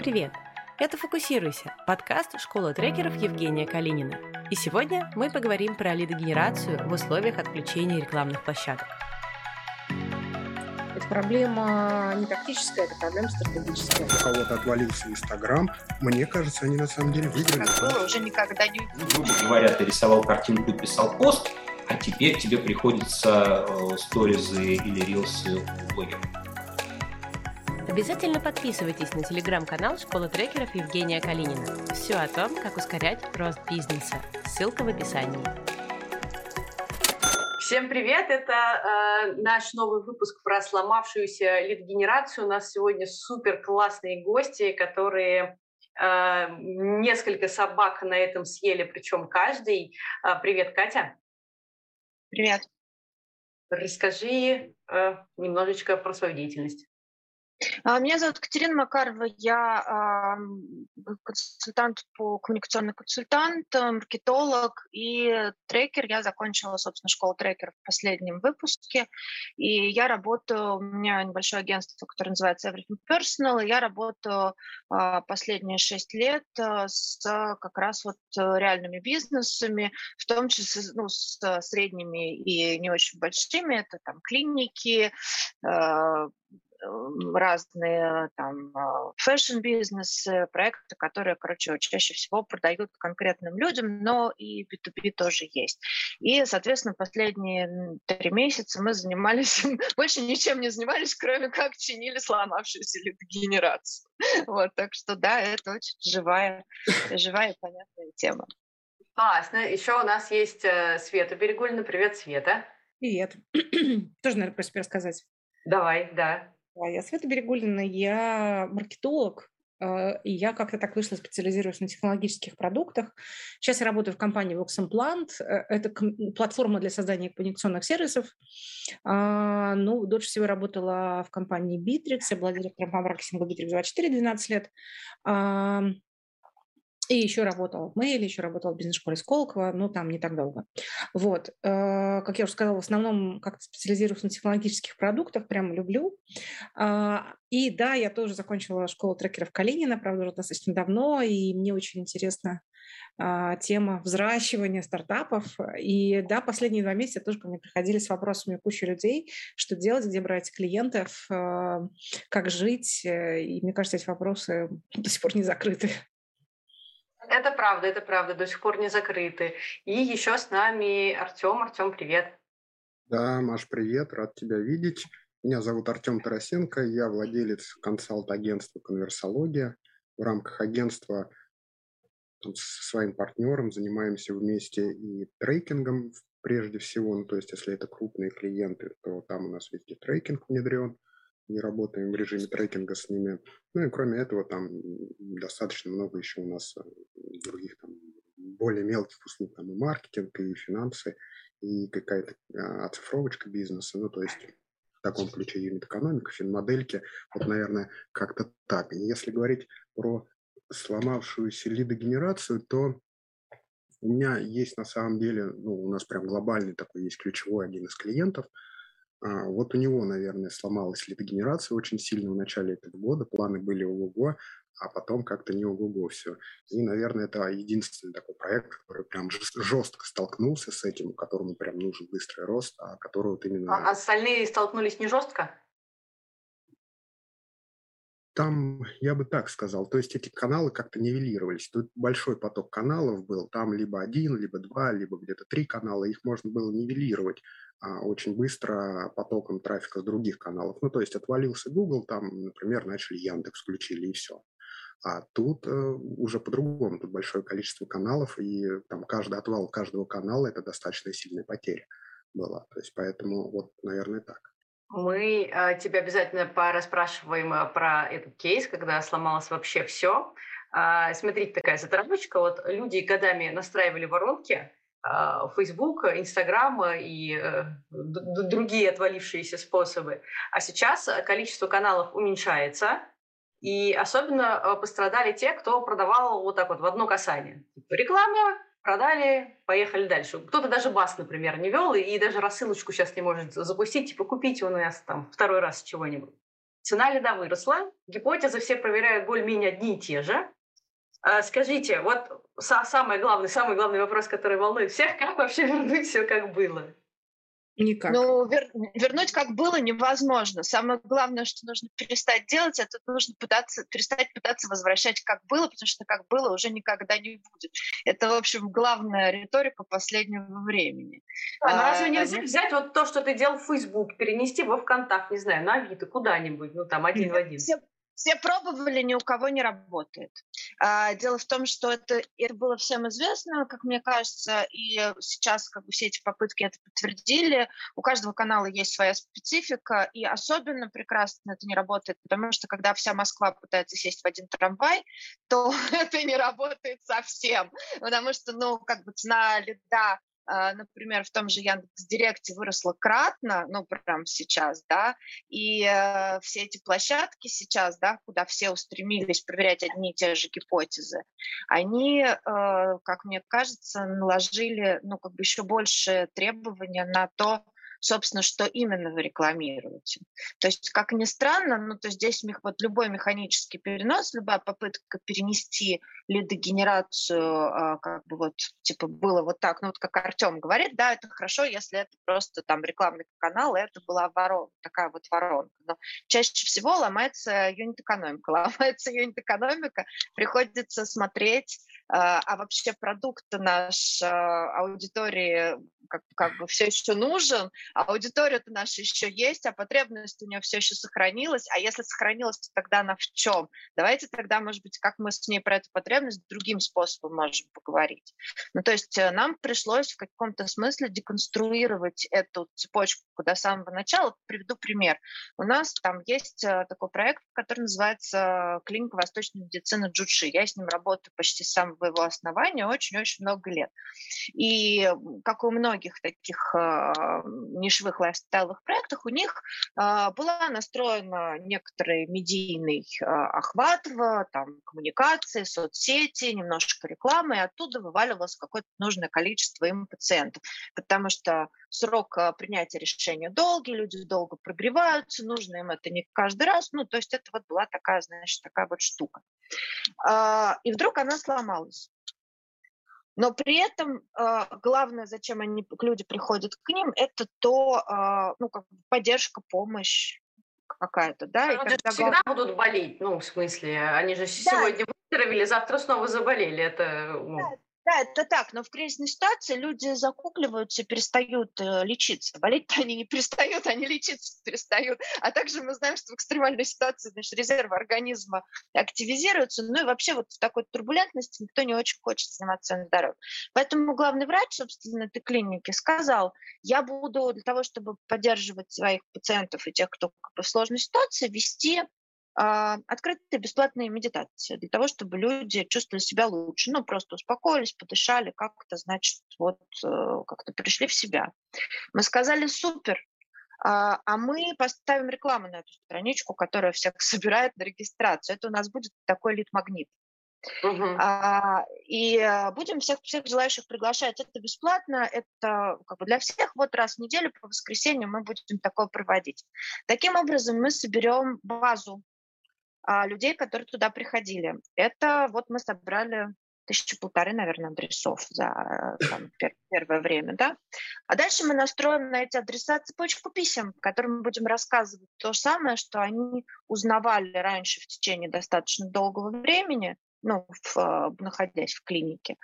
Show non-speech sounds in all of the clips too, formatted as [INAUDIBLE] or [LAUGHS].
Привет! Это «Фокусируйся» – подкаст школы трекеров Евгения Калинина. И сегодня мы поговорим про лидогенерацию в условиях отключения рекламных площадок. Это проблема не тактическая, это проблема стратегическая. У кого-то отвалился Инстаграм. Мне кажется, они на самом деле выиграли. Как было, уже никогда не Люди говорят, ты рисовал картинку, писал пост, а теперь тебе приходится э, сторизы или рилсы у блогеров. Обязательно подписывайтесь на телеграм-канал Школы трекеров Евгения Калинина. Все о том, как ускорять рост бизнеса. Ссылка в описании. Всем привет! Это э, наш новый выпуск про сломавшуюся лид-генерацию. У нас сегодня супер классные гости, которые э, несколько собак на этом съели, причем каждый. Э, привет, Катя! Привет. Расскажи э, немножечко про свою деятельность. А, Меня зовут Катерина Макарова, я консультант по коммуникационный консультант, э, маркетолог и трекер. Я закончила, собственно, школу трекеров в последнем выпуске. И я работаю, у меня небольшое агентство, которое называется Everything Personal, и я работаю а, последние шесть лет а, с как раз вот э, реальными бизнесами, в том числе ну, с средними и не очень большими. Это там клиники, э, разные там fashion -бизнесы, проекты, которые, короче, чаще всего продают конкретным людям, но и B2B тоже есть. И, соответственно, последние три месяца мы занимались, [LAUGHS] больше ничем не занимались, кроме как чинили сломавшуюся лидогенерацию. [LAUGHS] Вот, так что да, это очень живая, живая и понятная тема. Классно. Еще у нас есть э, Света Берегульна. Привет, Света. Привет. [CLEARS THROAT] Тоже, наверное, про себя рассказать. Давай, да. Я Света Берегулина, я маркетолог, э, и я как-то так вышла, специализируюсь на технологических продуктах. Сейчас я работаю в компании Vox Implant. Э, Это платформа для создания коммуникационных сервисов. А, Ну, дольше всего работала в компании Bittrex. Я была директором по маркетингу Bittrex 24 12 лет. И еще работала в Mail, еще работала в бизнес-школе Сколково, но там не так долго. Вот. Э, Как я уже сказала, в основном как-то специализируюсь на технологических продуктах, прям люблю. А, И да, я тоже закончила школу трекеров Калинина, правда, уже достаточно давно, и мне очень интересна а, тема взращивания стартапов. И да, последние два месяца тоже ко мне приходили с вопросами куча людей, что делать, где брать клиентов, а, как жить. Э, И мне кажется, эти вопросы до сих пор не закрыты. Это правда, это правда, до сих пор не закрыты. И еще с нами Артем. Артем, привет. Да, Маш, привет, рад тебя видеть. Меня зовут Артем Тарасенко, я владелец консалт-агентства «Конверсология». В рамках агентства там, со своим партнером занимаемся вместе и трекингом прежде всего. Ну, то есть, если это крупные клиенты, то там у нас везде трекинг внедрен. И работаем в режиме трекинга с ними. Ну и кроме этого, там достаточно много еще у нас э, других там более мелких услуг, там и маркетинг, и финансы, и какая-то а, оцифровочка бизнеса. Ну, то есть в таком ключе юнит-экономика, финмодельки. Вот, наверное, как-то так. И если говорить про сломавшуюся лидогенерацию, то у меня есть на самом деле, ну, у нас прям глобальный такой есть ключевой один из клиентов. А, вот у него, наверное, сломалась лидогенерация очень сильно в начале этого года. Планы были ого-го, а потом как-то не ого-го все. И, наверное, это единственный такой проект, который прям жест- жестко столкнулся с этим, которому прям нужен быстрый рост, а который вот именно... А остальные столкнулись не жестко? Там, я бы так сказал, то есть эти каналы как-то нивелировались. Тут большой поток каналов был, там либо один, либо два, либо где-то три канала, их можно было нивелировать очень быстро потоком трафика с других каналов. Ну, то есть отвалился Google, там, например, начали Яндекс включили и все. А тут э, уже по-другому, тут большое количество каналов, и там каждый отвал каждого канала – это достаточно сильная потеря была. То есть поэтому вот, наверное, так. Мы э, тебя обязательно порасспрашиваем э, про этот кейс, когда сломалось вообще все. смотрите, такая затравочка. Вот люди годами настраивали воронки, а, Facebook, Instagram и э, другие отвалившиеся способы. А сейчас э, количество каналов уменьшается, и особенно э, пострадали те, кто продавал вот так вот в одно касание. Типа Реклама, продали, поехали дальше. Кто-то даже бас, например, не вел, и даже рассылочку сейчас не может запустить, типа купите у нас там второй раз чего-нибудь. цена льда выросла, гипотезы все проверяют более-менее одни и те же. А, скажите, вот самый главный, самый главный вопрос, который волнует всех, как вообще вернуть все как было? Никак. Ну, вер, вернуть как было невозможно. Самое главное, что нужно перестать делать, это нужно пытаться, перестать пытаться возвращать как было, потому что как было уже никогда не будет. Это, в общем, главная риторика последнего времени. Да, а, разве нельзя а, взять вот то, что ты делал в Facebook, перенести во ВКонтакт, не знаю, на Авито, куда-нибудь, ну там один в один? Все, все пробовали, ни у кого не работает. А, дело в том, что это, это было всем известно, как мне кажется, и сейчас как бы все эти попытки это подтвердили. У каждого канала есть своя специфика, и особенно прекрасно это не работает, потому что когда вся Москва пытается сесть в один трамвай, то [LAUGHS] это не работает совсем, потому что, ну, как бы цена льда например, в том же Яндекс Директе выросла кратно, ну, прям сейчас, да, и э, все эти площадки сейчас, да, куда все устремились проверять одни и те же гипотезы, они, э, как мне кажется, наложили, ну, как бы еще больше требования на то, собственно, что именно вы рекламируете. То есть, как ни странно, ну, то здесь вот любой механический перенос, любая попытка перенести лидогенерацию, а, как бы вот, типа, было вот так, ну, вот как Артем говорит, да, это хорошо, если это просто там рекламный канал, и это была воронка, такая вот воронка. Но чаще всего ломается юнит-экономика. [LAUGHS] Ломается юнит-экономика, приходится смотреть, а, а вообще продукт наш а, аудитории как, как бы все еще нужен, а аудитория-то наша еще есть, а потребность у нее все еще сохранилась, а если сохранилась, то тогда она в чем? Давайте тогда, может быть, как мы с ней про эту потребность другим способом можем поговорить. Ну, то есть э, нам пришлось в каком-то смысле деконструировать эту цепочку до самого начала. Приведу пример. У нас там есть э, такой проект, который называется «Клиника восточной медицины Джучи». Я с ним работаю почти с самого его основания очень-очень много лет. И как у многих таких э, нишевых лайфстайловых проектах у них э, была настроена некоторый медийный э, охват, в, там, коммуникации, соцсети, немножко рекламы, и оттуда вываливалось какое-то нужное количество им пациентов, потому что срок принятия решения долгий, люди долго прогреваются, нужно им это не каждый раз, ну, то есть это вот была такая, значит, такая вот штука. И вдруг она сломалась. Но при этом э, главное, зачем они, люди приходят к ним, это то, э, ну, как поддержка, помощь какая-то, да. Но люди всегда глав... будут болеть, ну, в смысле, они же да. сегодня выздоровели, завтра снова заболели, это... Ну... Да, да, это так, но в кризисной ситуации люди закукливаются, перестают э, лечиться. болеть они не перестают, они лечиться перестают. А также мы знаем, что в экстремальной ситуации значит, резервы организма активизируются. Ну и вообще вот в такой турбулентности никто не очень хочет заниматься своим здоровьем. Поэтому главный врач, собственно, этой клиники сказал, я буду для того, чтобы поддерживать своих пациентов и тех, кто в сложной ситуации, вести открытые бесплатные медитации для того, чтобы люди чувствовали себя лучше, ну, просто успокоились, подышали, как-то, значит, вот э, как-то пришли в себя. Мы сказали, супер, а, а мы поставим рекламу на эту страничку, которая всех [LAUGHS] собирает на регистрацию. Это у нас будет такой лид-магнит. Uh-huh. А, и э, будем всех, всех желающих приглашать. Это бесплатно, это как бы для всех. Вот раз в неделю по воскресеньям мы будем такое проводить. Таким образом мы соберем базу а, людей, которые туда приходили. Это вот мы собрали тысячу полторы, наверное, адресов за там, пер- первое время, да. А дальше мы настроим на эти адреса цепочку писем, которым мы будем рассказывать то же самое, что они узнавали раньше в течение достаточно долгого времени, ну, в, а, находясь в клинике,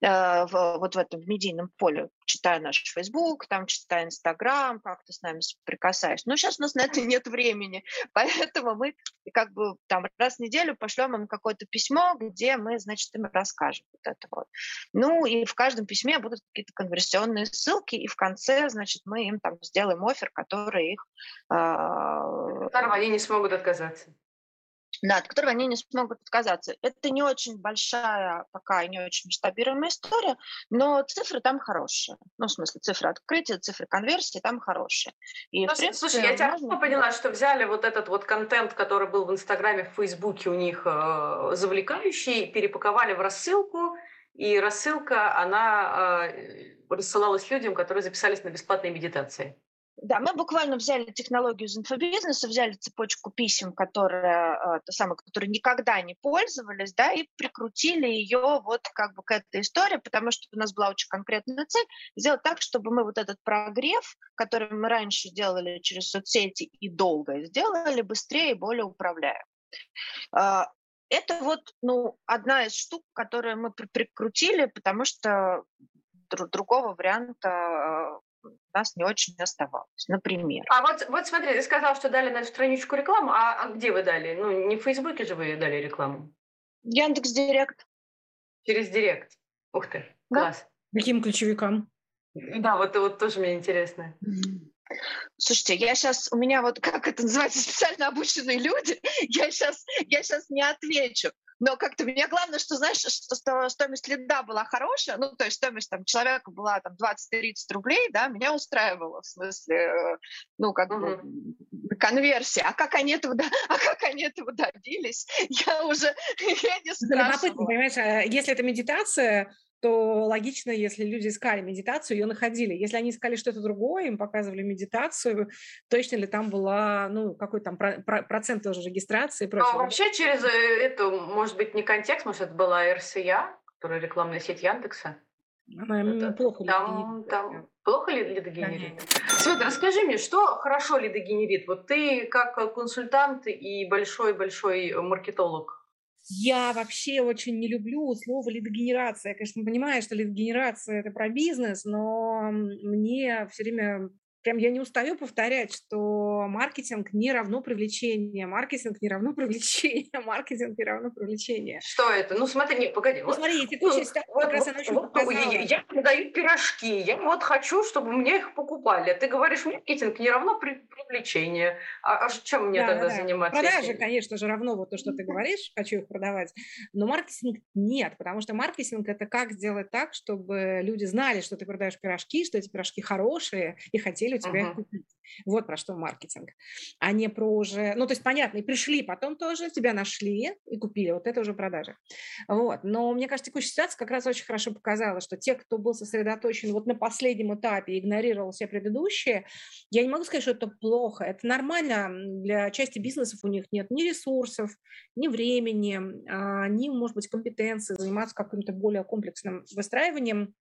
э, в, вот в этом в медийном поле, читая наш Facebook, там читая Instagram, как-то с нами соприкасаясь. Но сейчас у нас на это нет времени, [LAUGHS] поэтому мы как бы там раз в неделю пошлем им какое-то письмо, где мы, значит, им расскажем вот это вот. Ну, и в каждом письме будут какие-то конверсионные ссылки, и в конце, значит, мы им там сделаем офер, который их... Э, они не смогут отказаться да, от которого они не смогут отказаться. Это не очень большая пока не очень масштабируемая история, но цифры там хорошие. Ну, в смысле, цифры открытия, цифры конверсии там хорошие. И, ну, в принципе, слушай, я тебя можно... поняла, что взяли вот этот вот контент, который был в Инстаграме, в Фейсбуке у них э, завлекающий, перепаковали в рассылку, и рассылка, она э, рассылалась людям, которые записались на бесплатные медитации. Да, мы буквально взяли технологию из инфобизнеса, взяли цепочку писем, которая, э, то самое, которые никогда не пользовались, да, и прикрутили ее вот как бы к этой истории, потому что у нас была очень конкретная цель сделать так, чтобы мы вот этот прогрев, который мы раньше делали через соцсети и долго, сделали быстрее и более управляем. А, это вот ну, одна из штук, которые мы прикрутили, потому что другого варианта у нас не очень оставалось, например. А вот, вот смотри, ты сказал, что дали на страничку рекламу, а, а где вы дали? Ну, не в Фейсбуке же вы дали рекламу? Яндекс Директ. Через Директ. Ух ты, да. класс. Каким ключевикам? Да, вот, вот тоже мне интересно. Слушайте, я сейчас, у меня вот, как это называется, специально обученные люди, [LAUGHS] я сейчас, я сейчас не отвечу. Но как-то мне главное, что, знаешь, что стоимость лида была хорошая, ну, то есть стоимость там человека была там 20-30 рублей, да, меня устраивало, в смысле, ну, как бы конверсия. А как они этого, [LAUGHS] а как они этого добились, я уже, [LAUGHS] я не спрашивала. понимаешь, а если это медитация, то логично, если люди искали медитацию, ее находили. Если они искали что-то другое, им показывали медитацию, точно ли там была, ну, какой там про- про- процент тоже регистрации и ну, прочее. А вообще через э, эту, может быть, не контекст, может, это была РСЯ, которая рекламная сеть Яндекса? Она это, плохо там, там плохо ли лидогенерит? Света, расскажи мне, что хорошо лидогенерит? Вот ты как консультант и большой-большой маркетолог, я вообще очень не люблю слово лидогенерация. Я, конечно, понимаю, что лидогенерация – это про бизнес, но мне все время прям я не устаю повторять, что маркетинг не равно привлечение, маркетинг не равно привлечение, [LAUGHS] маркетинг не равно привлечение. Что это? Ну смотри, не, погоди. Ну смотри, текущая ну, ситуация вот, как раз она вот, вот, я, я продаю пирожки, я вот хочу, чтобы мне их покупали. Ты говоришь, маркетинг не равно привлечение. А, а чем мне да, тогда да. заниматься? Продажи, если... конечно же, равно вот то, что ты говоришь, хочу их продавать, но маркетинг нет, потому что маркетинг – это как сделать так, чтобы люди знали, что ты продаешь пирожки, что эти пирожки хорошие и хотели хотели у тебя uh-huh. купить. Вот про что маркетинг. А не про уже... Ну, то есть, понятно, и пришли, потом тоже тебя нашли и купили. Вот это уже продажи. Вот. Но мне кажется, текущая ситуация как раз очень хорошо показала, что те, кто был сосредоточен вот на последнем этапе, игнорировал все предыдущие, я не могу сказать, что это плохо. Это нормально. Для части бизнесов у них нет ни ресурсов, ни времени, а, ни, может быть, компетенции заниматься каким-то более комплексным выстраиванием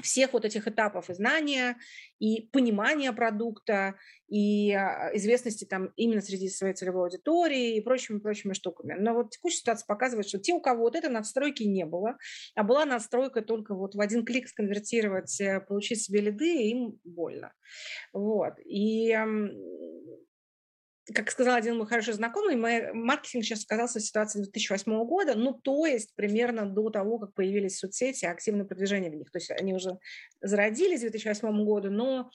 всех вот этих этапов и знания, и понимания продукта, и а, известности там именно среди своей целевой аудитории и прочими-прочими штуками. Но вот текущая ситуация показывает, что те, у кого вот этой надстройки не было, а была надстройка только вот в один клик сконвертировать, э, получить себе лиды, им больно. Вот. И как сказал один мой хороший знакомый, мой маркетинг сейчас оказался в ситуации 2008 года, ну, то есть примерно до того, как появились соцсети, активное продвижение в них. То есть они уже зародились в 2008 году, но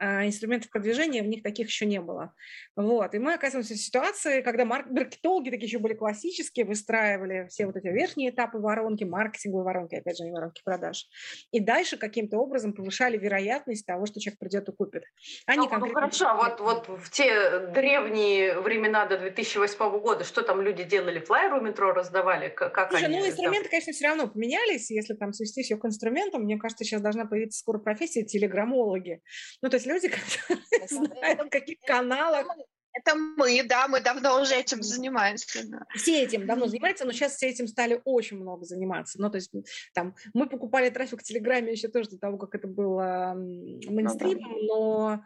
э, инструментов продвижения в них таких еще не было. Вот. И мы оказываемся в ситуации, когда маркетологи такие еще были классические, выстраивали все вот эти верхние этапы воронки, маркетинговые воронки, опять же, не воронки продаж. И дальше каким-то образом повышали вероятность того, что человек придет и купит. Они ну, ну хорошо, а вот, вот в те древние древние времена до 2008 года, что там люди делали? Флайеры у метро раздавали? Как Слушай, они, ну инструменты, там... конечно, все равно поменялись. Если там свести все к инструментам, мне кажется, сейчас должна появиться скоро профессия телеграммологи. Ну, то есть люди, которые [LAUGHS] знают, в каких каналах это мы, да, мы давно уже этим занимаемся. Да. Все этим давно занимаются, но сейчас все этим стали очень много заниматься. Ну, то есть там мы покупали трафик в Телеграме еще тоже до того, как это было мейнстримом, ну, да. но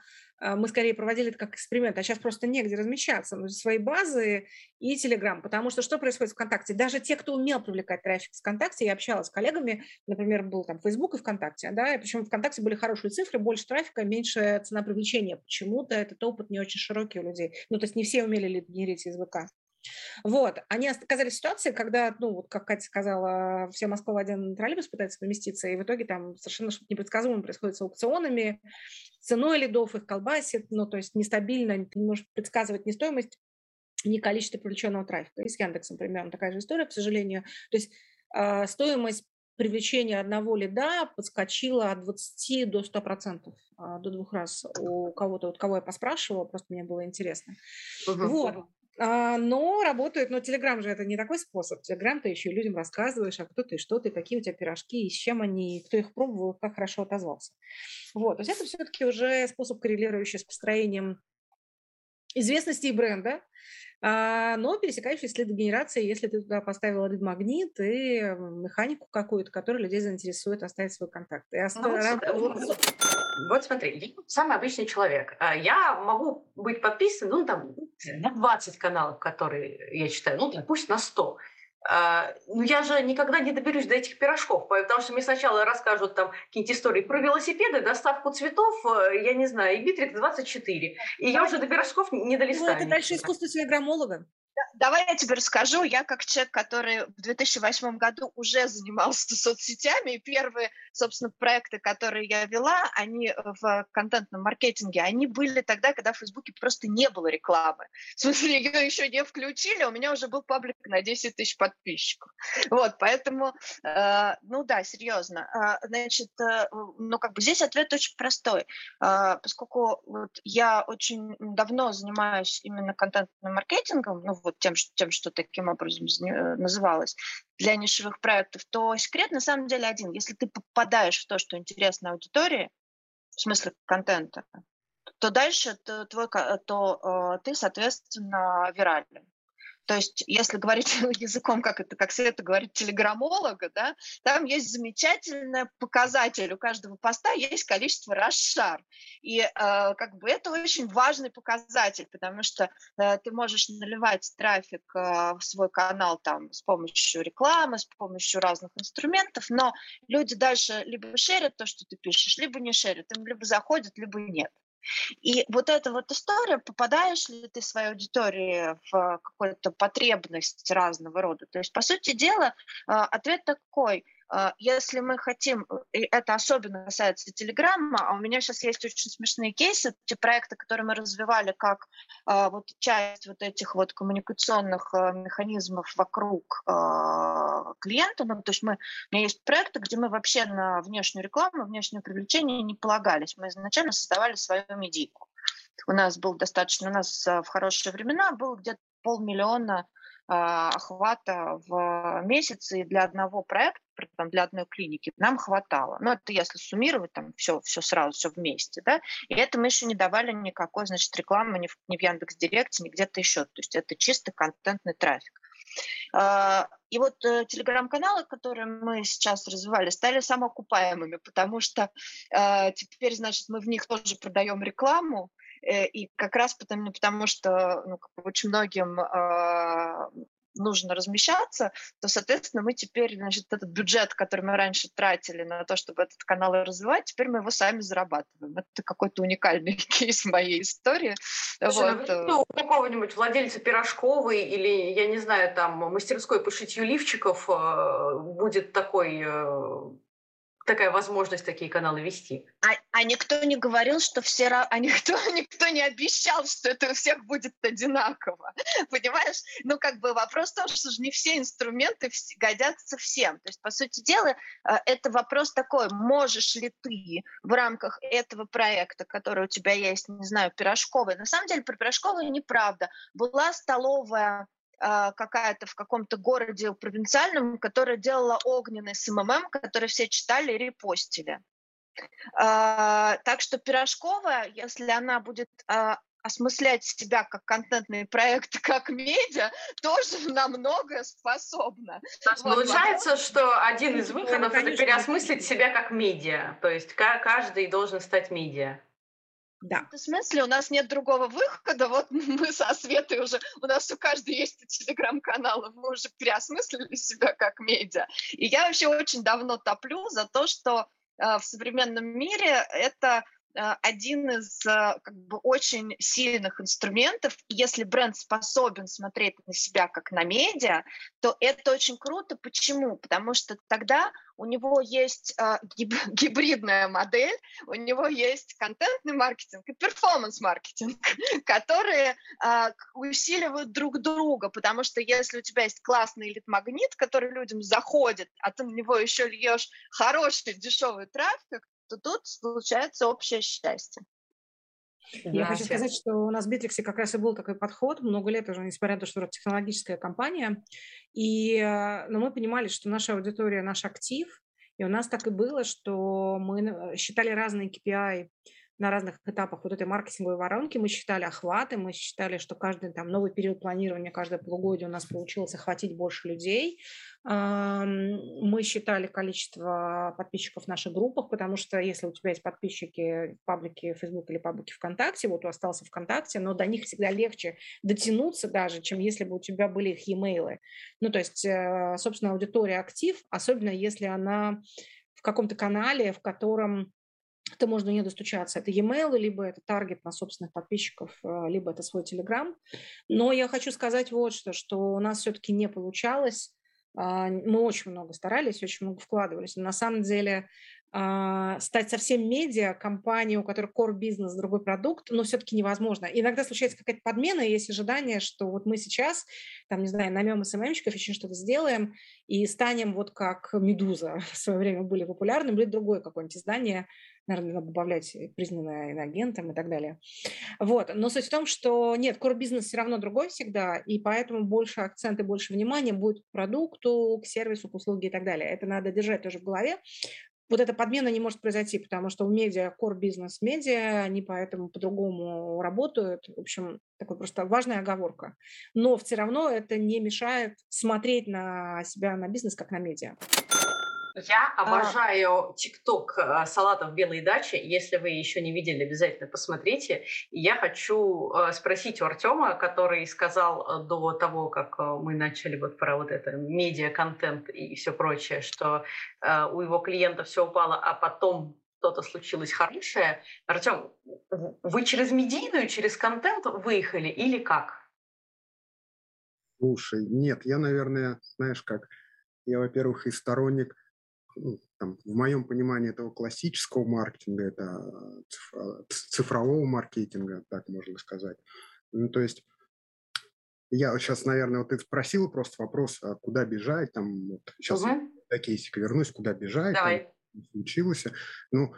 мы скорее проводили это как эксперимент, а сейчас просто негде размещаться, ну, свои базы и Телеграм, потому что что происходит в ВКонтакте? Даже те, кто умел привлекать трафик в ВКонтакте, я общалась с коллегами, например, был там Facebook и ВКонтакте, да, и причем в ВКонтакте были хорошие цифры, больше трафика, меньше цена привлечения. Почему-то этот опыт не очень широкий у людей. Ну, то есть не все умели генерить из ВК. Вот, они оказались в ситуации, когда, ну, вот как Катя сказала, вся Москва в один троллейбус пытается поместиться, и в итоге там совершенно что-то непредсказуемо происходит с аукционами, ценой лидов их колбасит, ну, то есть нестабильно, ты не можешь предсказывать ни стоимость, ни количество привлеченного трафика. И с Яндексом примерно такая же история, к сожалению. То есть э, стоимость привлечения одного лида подскочила от 20 до 100 процентов, э, до двух раз у кого-то, вот кого я поспрашивала, просто мне было интересно. Вот. А, но работают, но Телеграм же это не такой способ. Телеграм ты еще людям рассказываешь, а кто ты, что ты, какие у тебя пирожки, и с чем они, кто их пробовал, как хорошо отозвался. Вот, то есть это все-таки уже способ, коррелирующий с построением известности и бренда, а, но пересекающий с лидогенерацией, если ты туда поставила лид-магнит и механику какую-то, которая людей заинтересует оставить свой контакт. И ну, вот, вот смотри, я самый обычный человек. А, я могу быть подписан, ну, там, на 20 каналов, которые я читаю, ну, пусть на 100. А, ну, я же никогда не доберусь до этих пирожков, потому что мне сначала расскажут там какие-нибудь истории про велосипеды, доставку цветов, э, я не знаю, и Битрикс 24. И я уже до пирожков не долистаю. Ну, это дальше искусство телеграммолога. Давай я тебе расскажу. Я как человек, который в 2008 году уже занимался [LAUGHS] соцсетями, и первые, собственно, проекты, которые я вела, они в контентном маркетинге, они были тогда, когда в Фейсбуке просто не было рекламы. В смысле, [LAUGHS] ее еще не включили, а у меня уже был паблик на 10 тысяч подписчиков. Вот, поэтому, э, ну да, серьезно. Э, значит, э, ну как бы здесь ответ очень простой. Э, поскольку вот я очень давно занимаюсь именно контентным маркетингом, ну вот тем, тем, что таким образом э, называлось, для нишевых проектов, то секрет на самом деле один. Если ты попадаешь в то, что интересно аудитории, в смысле контента, то дальше то, твой, то э, ты, соответственно, вирален. То есть, если говорить [LAUGHS] языком, как это, как Света говорит, телеграммолога, да, там есть замечательный показатель. У каждого поста есть количество расшар. И э, как бы это очень важный показатель, потому что э, ты можешь наливать трафик э, в свой канал там с помощью рекламы, с помощью разных инструментов, но люди дальше либо шерят то, что ты пишешь, либо не шерят, им либо заходят, либо нет. И вот эта вот история, попадаешь ли ты своей аудитории в какую-то потребность разного рода. То есть, по сути дела, а, ответ такой – если мы хотим, и это особенно касается Телеграма, а у меня сейчас есть очень смешные кейсы, те проекты, которые мы развивали как а, вот часть вот этих вот коммуникационных а, механизмов вокруг клиента, ну, то есть мы, у меня есть проекты, где мы вообще на внешнюю рекламу, внешнее привлечение не полагались. Мы изначально создавали свою медийку. У нас был достаточно, у нас в хорошие времена был где-то полмиллиона а, охвата в месяц, и для одного проекта, там, для одной клиники нам хватало. Ну, это если суммировать, там, все, все сразу, все вместе, да, и это мы еще не давали никакой, значит, рекламы ни в, ни в Яндекс.Директе, ни где-то еще, то есть это чисто контентный трафик. А, и вот э, телеграм-каналы, которые мы сейчас развивали, стали самоокупаемыми, потому что э, теперь, значит, мы в них тоже продаем рекламу, и как раз потому, потому что ну, очень многим э, нужно размещаться, то, соответственно, мы теперь, значит, этот бюджет, который мы раньше тратили на то, чтобы этот канал развивать, теперь мы его сами зарабатываем. Это какой-то уникальный [LAUGHS] кейс в моей истории. Слушай, вот. ну, у какого-нибудь владельца пирожковой или, я не знаю, там, мастерской по шитью лифчиков э, будет такой такая возможность такие каналы вести. А, а никто не говорил, что все... А никто, [LAUGHS] никто не обещал, что это у всех будет одинаково. [LAUGHS] Понимаешь? Ну, как бы вопрос в том, что же не все инструменты годятся всем. То есть, по сути дела, э, это вопрос такой, можешь ли ты в рамках этого проекта, который у тебя есть, не знаю, пирожковый. На самом деле, про пирожковый неправда. Была столовая какая-то в каком-то городе провинциальном, которая делала огненный SMM, который все читали и репостили. А, так что Пирожкова, если она будет а, осмыслять себя как контентный проект, [LAUGHS] как медиа, тоже на многое способна. Вот, получается, вопрос... что один из выходов – это переосмыслить себя как медиа. То есть каждый должен стать медиа. Да. В смысле, у нас нет другого выхода. Вот [LAUGHS] мы со Светой уже, у нас у каждой есть телеграм-каналы, мы уже переосмыслили себя как медиа. И я вообще очень давно топлю за то, что э, в современном мире это один из э, как бы, очень сильных инструментов. Если бренд способен смотреть на себя как на медиа, то это очень круто. Почему? Потому что тогда у него есть э, [LAUGHS] гибридная модель, у него есть контентный маркетинг и перформанс-маркетинг, [LAUGHS] которые э, усиливают друг друга, потому что если у тебя есть классный элит-магнит, который людям заходит, а ты на него еще льешь хороший дешевый трафик, то тут случается общее счастье. Да, Я хочу сказать, что у нас в Битриксе как раз и был такой подход много лет уже, несмотря на то, что это технологическая компания. И, э, но мы понимали, что наша аудитория, наш актив, и у нас так и было, что мы считали разные KPI на разных этапах вот этой маркетинговой воронки. Мы считали охваты, мы считали, что каждый там новый период планирования, каждое полугодие у нас получилось охватить больше людей. Мы считали количество подписчиков в наших группах, потому что если у тебя есть подписчики в паблике Facebook или паблике ВКонтакте, вот у остался ВКонтакте, но до них всегда легче дотянуться даже, чем если бы у тебя были их e-mail. Ну, то есть, э, собственно, аудитория актив, особенно если она в каком-то канале, в котором это можно не достучаться. Это e-mail, либо это таргет на собственных подписчиков, э, либо это свой Telegram. Но я хочу сказать вот что, что у нас все-таки не получалось. А, мы очень много старались, очень много вкладывались. Но на самом деле а, стать совсем медиа, компанией, у которой core бизнес, другой продукт, но все-таки невозможно. Иногда случается какая-то подмена, и есть ожидание, что вот мы сейчас, там, не знаю, наймем СММщиков, еще что-то сделаем, и станем вот как «Медуза» [LAUGHS] в свое время были популярны, или другое какое-нибудь издание, наверное, надо добавлять признанное иноагентом и так далее. Вот. Но суть в том, что нет, core бизнес все равно другой всегда, и поэтому больше акцент больше внимания будет к продукту, к сервису, к услуге и так далее. Это надо держать тоже в голове вот эта подмена не может произойти, потому что у медиа, core бизнес медиа, они поэтому по-другому работают. В общем, такой просто важная оговорка. Но все равно это не мешает смотреть на себя, на бизнес, как на медиа. Я а. обожаю ТикТок а, салатов белой дачи. Если вы еще не видели, обязательно посмотрите. И я хочу а, спросить у Артема, который сказал до того, как мы начали вот про вот это медиа-контент и все прочее, что у его клиентов все упало, а потом что-то случилось хорошее. Артем, вы через медийную, через контент выехали или как? Слушай, нет, я, наверное, знаешь как, я, во-первых, и сторонник ну, там, в моем понимании этого классического маркетинга, это цифрового маркетинга, так можно сказать. Ну, то есть я сейчас, наверное, вот ты спросила просто вопрос, а куда бежать, там, вот, сейчас угу. до кейсика вернусь, куда бежать, Давай. там, случилось. Ну,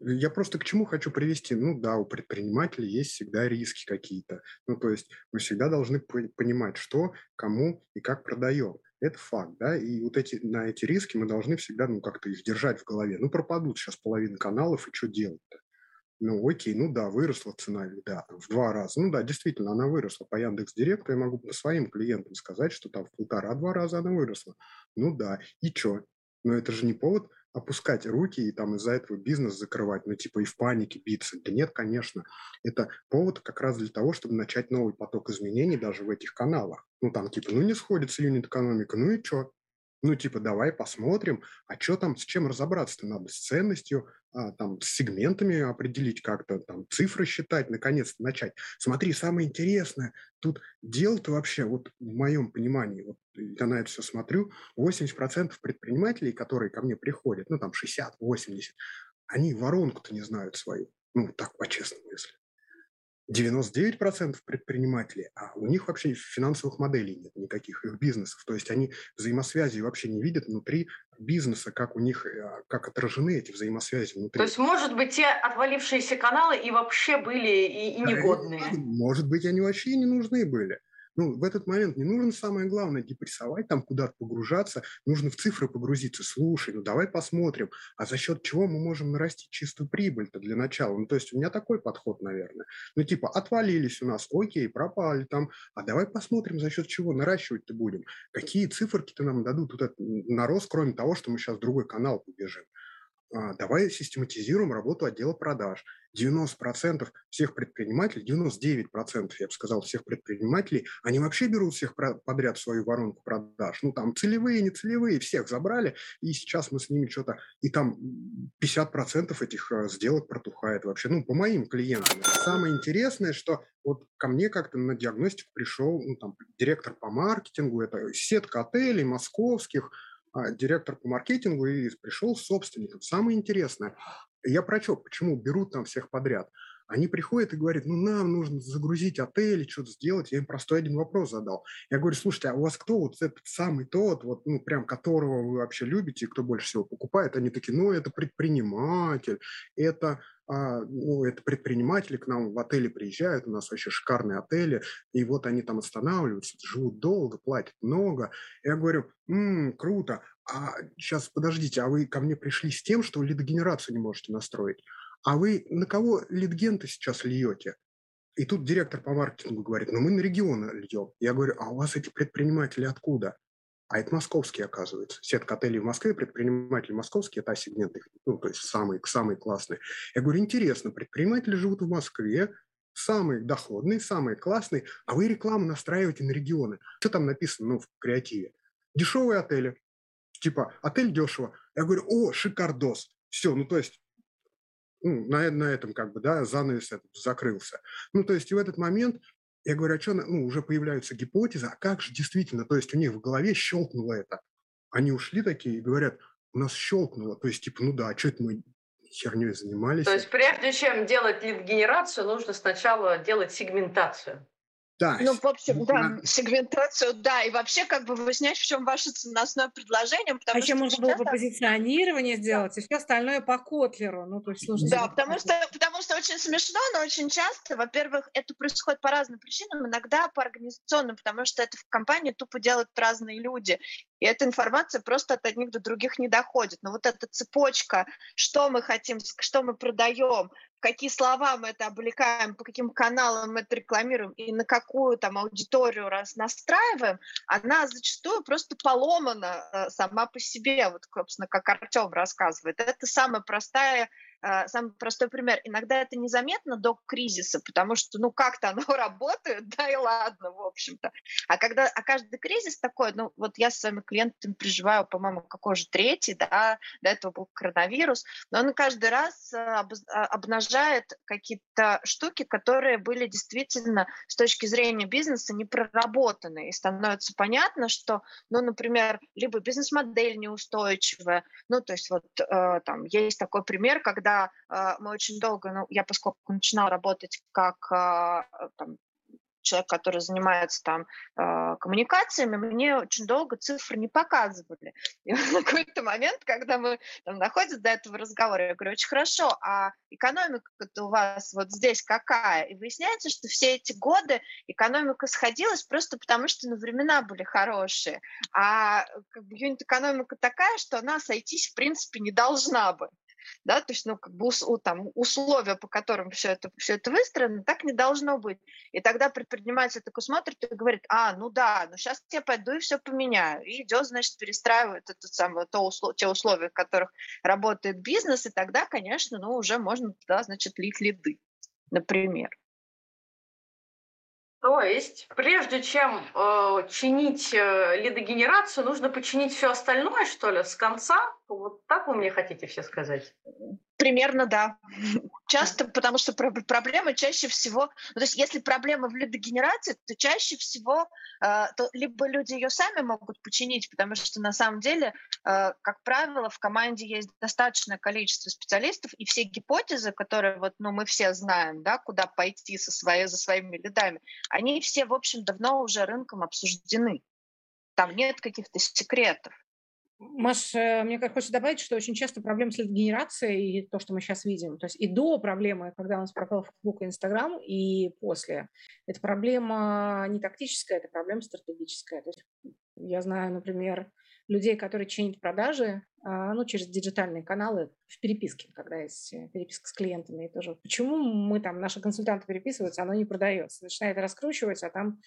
я просто к чему хочу привести? Ну да, у предпринимателей есть всегда риски какие-то. Ну то есть мы всегда должны понимать, что, кому и как продаем. Это факт, да, и вот эти, на эти риски мы должны всегда, ну, как-то их держать в голове. Ну, пропадут сейчас половина каналов, и что делать-то? Ну, окей, ну да, выросла цена, да, в два раза. Ну да, действительно, она выросла. По Яндекс Директу я могу по своим клиентам сказать, что там в полтора-два раза она выросла. Ну да, и что? Но это же не повод опускать руки и там из-за этого бизнес закрывать, ну типа и в панике биться. Да нет, конечно. Это повод как раз для того, чтобы начать новый поток изменений даже в этих каналах. Ну там типа, ну не сходится юнит-экономика, ну и что? Ну, типа, давай посмотрим, а что там, с чем разобраться-то надо, с ценностью, а, там, с сегментами определить как-то, там, цифры считать, наконец-то начать. Смотри, самое интересное, тут дело-то вообще, вот в моем понимании, вот я на это все смотрю, 80% предпринимателей, которые ко мне приходят, ну, там, 60-80, они воронку-то не знают свою. Ну, так по-честному, если. 99% предпринимателей, а у них вообще финансовых моделей нет никаких, их бизнесов. То есть они взаимосвязи вообще не видят внутри бизнеса, как у них, э, как отражены эти взаимосвязи внутри. То есть, может быть, те отвалившиеся каналы и вообще были и, и негодные? Может быть, они вообще не нужны были. Ну, в этот момент не нужно самое главное депрессовать, там куда-то погружаться, нужно в цифры погрузиться. Слушай, ну давай посмотрим, а за счет чего мы можем нарастить чистую прибыль-то для начала? Ну, то есть у меня такой подход, наверное. Ну, типа, отвалились у нас, окей, пропали там, а давай посмотрим, за счет чего наращивать-то будем. Какие циферки-то нам дадут вот этот нарост, кроме того, что мы сейчас другой канал побежим. А, давай систематизируем работу отдела продаж. 90% всех предпринимателей, 99%, я бы сказал, всех предпринимателей, они вообще берут всех подряд свою воронку продаж. Ну, там целевые, не целевые, всех забрали, и сейчас мы с ними что-то... И там 50% этих э, сделок протухает вообще, ну, по моим клиентам. Самое интересное, что вот ко мне как-то на диагностику пришел ну, там, директор по маркетингу, это сетка отелей московских, а, директор по маркетингу и пришел с собственником. Самое интересное, я прочел, почему берут там всех подряд. Они приходят и говорят, ну, нам нужно загрузить отель, что-то сделать. Я им простой один вопрос задал. Я говорю, слушайте, а у вас кто вот этот самый тот, вот, ну, прям которого вы вообще любите, кто больше всего покупает? Они такие, ну, это предприниматель, это а, ну, это предприниматели к нам в отеле приезжают, у нас вообще шикарные отели, и вот они там останавливаются, живут долго, платят много. Я говорю, м-м, круто, а сейчас подождите, а вы ко мне пришли с тем, что лидогенерацию не можете настроить? А вы на кого лидген сейчас льете? И тут директор по маркетингу говорит, ну мы на регионы льем. Я говорю, а у вас эти предприниматели откуда? А это московские, оказывается. Сетка отелей в Москве, предприниматели московские, это сегмент их, ну, то есть самые, самые классные. Я говорю, интересно, предприниматели живут в Москве, самые доходные, самые классные, а вы рекламу настраиваете на регионы. Что там написано, ну, в креативе? Дешевые отели. Типа, отель дешево. Я говорю, о, шикардос. Все, ну, то есть ну, на, на этом как бы, да, занавес этот закрылся. Ну, то есть в этот момент я говорю, а что, ну, уже появляются гипотезы, а как же действительно, то есть у них в голове щелкнуло это. Они ушли такие и говорят, у нас щелкнуло, то есть типа, ну да, а что это мы херней занимались? То есть прежде чем делать лид-генерацию, нужно сначала делать сегментацию. Да. Ну, в общем, да, сегментацию, да, и вообще как бы выяснять, в чем ваше ценностное предложение. Потому а еще можно было бы позиционирование сделать, и все остальное по Котлеру. Ну, то есть сложно да, потому что, потому что очень смешно, но очень часто, во-первых, это происходит по разным причинам, иногда по организационным, потому что это в компании тупо делают разные люди. И эта информация просто от одних до других не доходит. Но вот эта цепочка, что мы хотим, что мы продаем, какие слова мы это облекаем, по каким каналам мы это рекламируем и на какую там аудиторию раз настраиваем, она зачастую просто поломана э, сама по себе, вот, собственно, как Артем рассказывает. Это самая простая самый простой пример. Иногда это незаметно до кризиса, потому что, ну, как-то оно [LAUGHS] работает, да и ладно, в общем-то. А когда, а каждый кризис такой, ну, вот я со своими клиентами переживаю, по-моему, какой же третий, да, до этого был коронавирус, но он каждый раз а, а, обнажает какие-то штуки, которые были действительно с точки зрения бизнеса не проработаны, и становится понятно, что, ну, например, либо бизнес-модель неустойчивая, ну, то есть вот э, там есть такой пример, когда когда э, мы очень долго, ну, я поскольку начинала работать как э, там, человек, который занимается там э, коммуникациями, мне очень долго цифры не показывали. [LAUGHS] И в какой-то момент, когда мы там находимся до этого разговора, я говорю, очень хорошо, а экономика-то у вас вот здесь какая? И выясняется, что все эти годы экономика сходилась просто потому, что ну, времена были хорошие. А как бы юнит-экономика такая, что она сойтись в принципе не должна бы да, то есть, ну, как бы там, условия, по которым все это, все это выстроено, так не должно быть. И тогда предприниматель такой смотрит и говорит, а, ну да, ну сейчас я пойду и все поменяю. И идет, значит, перестраивает это самое, то услов, те условия, в которых работает бизнес, и тогда, конечно, ну, уже можно туда, значит, лить лиды, например. То есть, прежде чем э, чинить э, лидогенерацию, нужно починить все остальное, что ли, с конца? Вот так вы мне хотите все сказать? Примерно, да. [LAUGHS] Часто, потому что проблема чаще всего... Ну, то есть если проблема в лидогенерации, то чаще всего э, то либо люди ее сами могут починить, потому что на самом деле, э, как правило, в команде есть достаточное количество специалистов, и все гипотезы, которые вот, ну, мы все знаем, да, куда пойти со своей, за своими лидами, они все, в общем, давно уже рынком обсуждены. Там нет каких-то секретов. Маш, э, мне как хочется добавить, что очень часто проблемы с генерацией и то, что мы сейчас видим, то есть и до проблемы, когда у нас пропал Facebook и Instagram, и после. Это проблема не тактическая, это проблема стратегическая. То есть я знаю, например, людей, которые чинят продажи, ну, через диджитальные каналы в переписке, когда есть э, переписка с клиентами. И тоже, почему мы там, наши консультанты переписываются, оно не продается. Начинает раскручивать, а там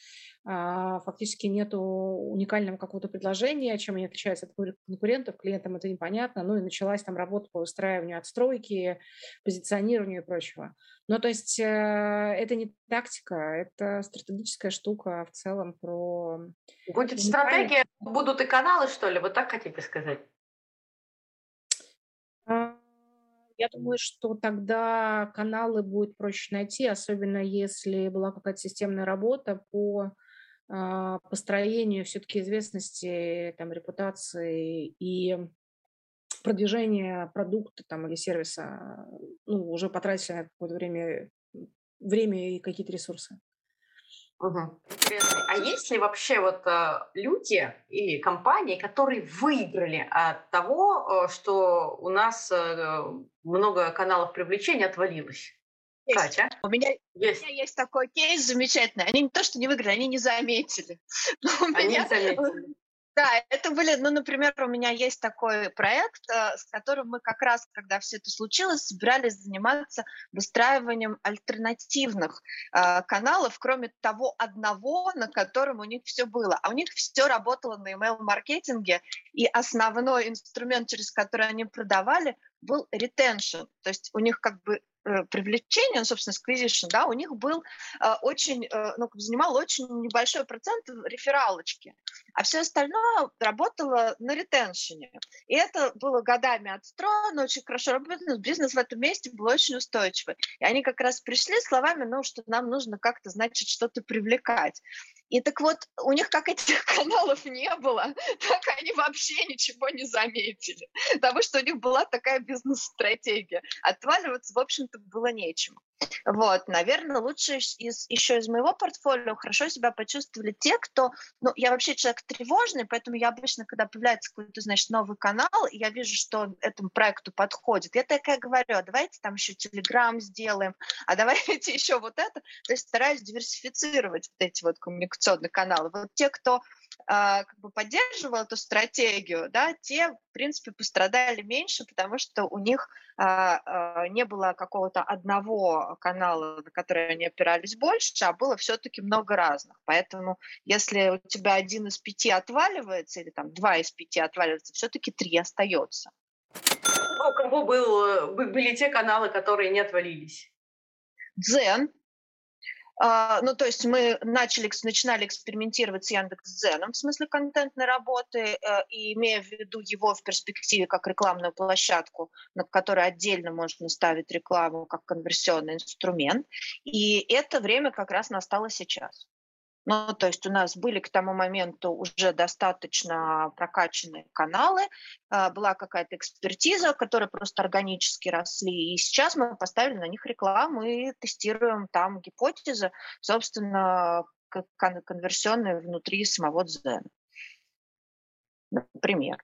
а, фактически нету уникального какого-то предложения, чем они отличаются от конкурентов, клиентам это непонятно. Ну и началась там работа по выстраиванию отстройки, позиционированию и прочего. Ну, то есть э, это не тактика, это стратегическая штука в целом про... Будет стратегия, будут и каналы, что ли? Вот так хотите сказать? Я думаю, что тогда каналы будет проще найти, особенно если была какая-то системная работа по а, построению все-таки известности, там, репутации и продвижения продукта там, или сервиса. Ну, уже потратили на какое-то время время и какие-то ресурсы. Угу. А есть ли вообще вот э, люди или компании, которые выиграли от того, э, что у нас э, много каналов привлечения отвалилось? Есть. Катя? У меня есть. у меня есть такой кейс замечательный. Они не то, что не выиграли, они не заметили. [LAUGHS] Но они меня... заметили. Да, это были, ну, например, у меня есть такой проект, э, с которым мы как раз, когда все это случилось, собирались заниматься выстраиванием альтернативных э, каналов, кроме того одного, на котором у них все было. А у них все работало на email-маркетинге, и основной инструмент, через который они продавали, был retention. То есть у них как бы привлечения, ну, собственно, acquisition, да, у них был э, очень, э, ну, занимал очень небольшой процент рефералочки, а все остальное работало на ретеншене. И это было годами отстроено, очень хорошо работало, бизнес в этом месте был очень устойчивый. И они как раз пришли словами, ну, что нам нужно как-то, значит, что-то привлекать. И так вот, у них как этих [LAUGHS] каналов не было, так они вообще ничего не заметили, потому что у них была такая бизнес-стратегия. Отваливаться, в общем-то, было нечем. Вот, наверное, лучше из, еще из моего портфолио хорошо себя почувствовали те, кто, ну, я вообще человек тревожный, поэтому я обычно, когда появляется какой-то, значит, новый канал, я вижу, что этому проекту подходит, я такая говорю, а давайте там еще Телеграм сделаем, а давайте [LAUGHS] еще вот это, то есть стараюсь диверсифицировать вот эти вот коммуникационные каналы. Вот те, кто как бы поддерживал эту стратегию, да, те, в принципе, пострадали меньше, потому что у них а, а, не было какого-то одного канала, на который они опирались больше, а было все-таки много разных. Поэтому, если у тебя один из пяти отваливается, или там два из пяти отваливается, все-таки три остается. Ну, у кого был, были те каналы, которые не отвалились? Дзен, ну, то есть мы начали, начинали экспериментировать с Яндекс.Дзеном в смысле контентной работы, uh, и имея в виду его в перспективе как рекламную площадку, на которой отдельно можно ставить рекламу как конверсионный инструмент. И это время как раз настало сейчас. Ну, то есть у нас были к тому моменту уже достаточно прокачанные каналы, а, была какая-то экспертиза, которая просто органически росли, и сейчас мы поставили на них рекламу и тестируем там гипотезы, собственно, конверсионные внутри самого Дзена. Например.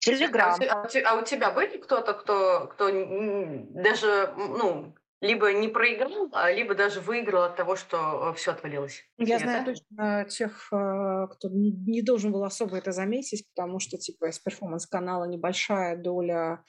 Телеграм. А, а у тебя были кто-то, кто, кто даже ну, либо не проиграл, а либо даже выиграл от того, что э, все отвалилось. Я Нет, знаю да? точно тех, э, кто не должен был особо это заметить, потому что типа из перформанс-канала небольшая доля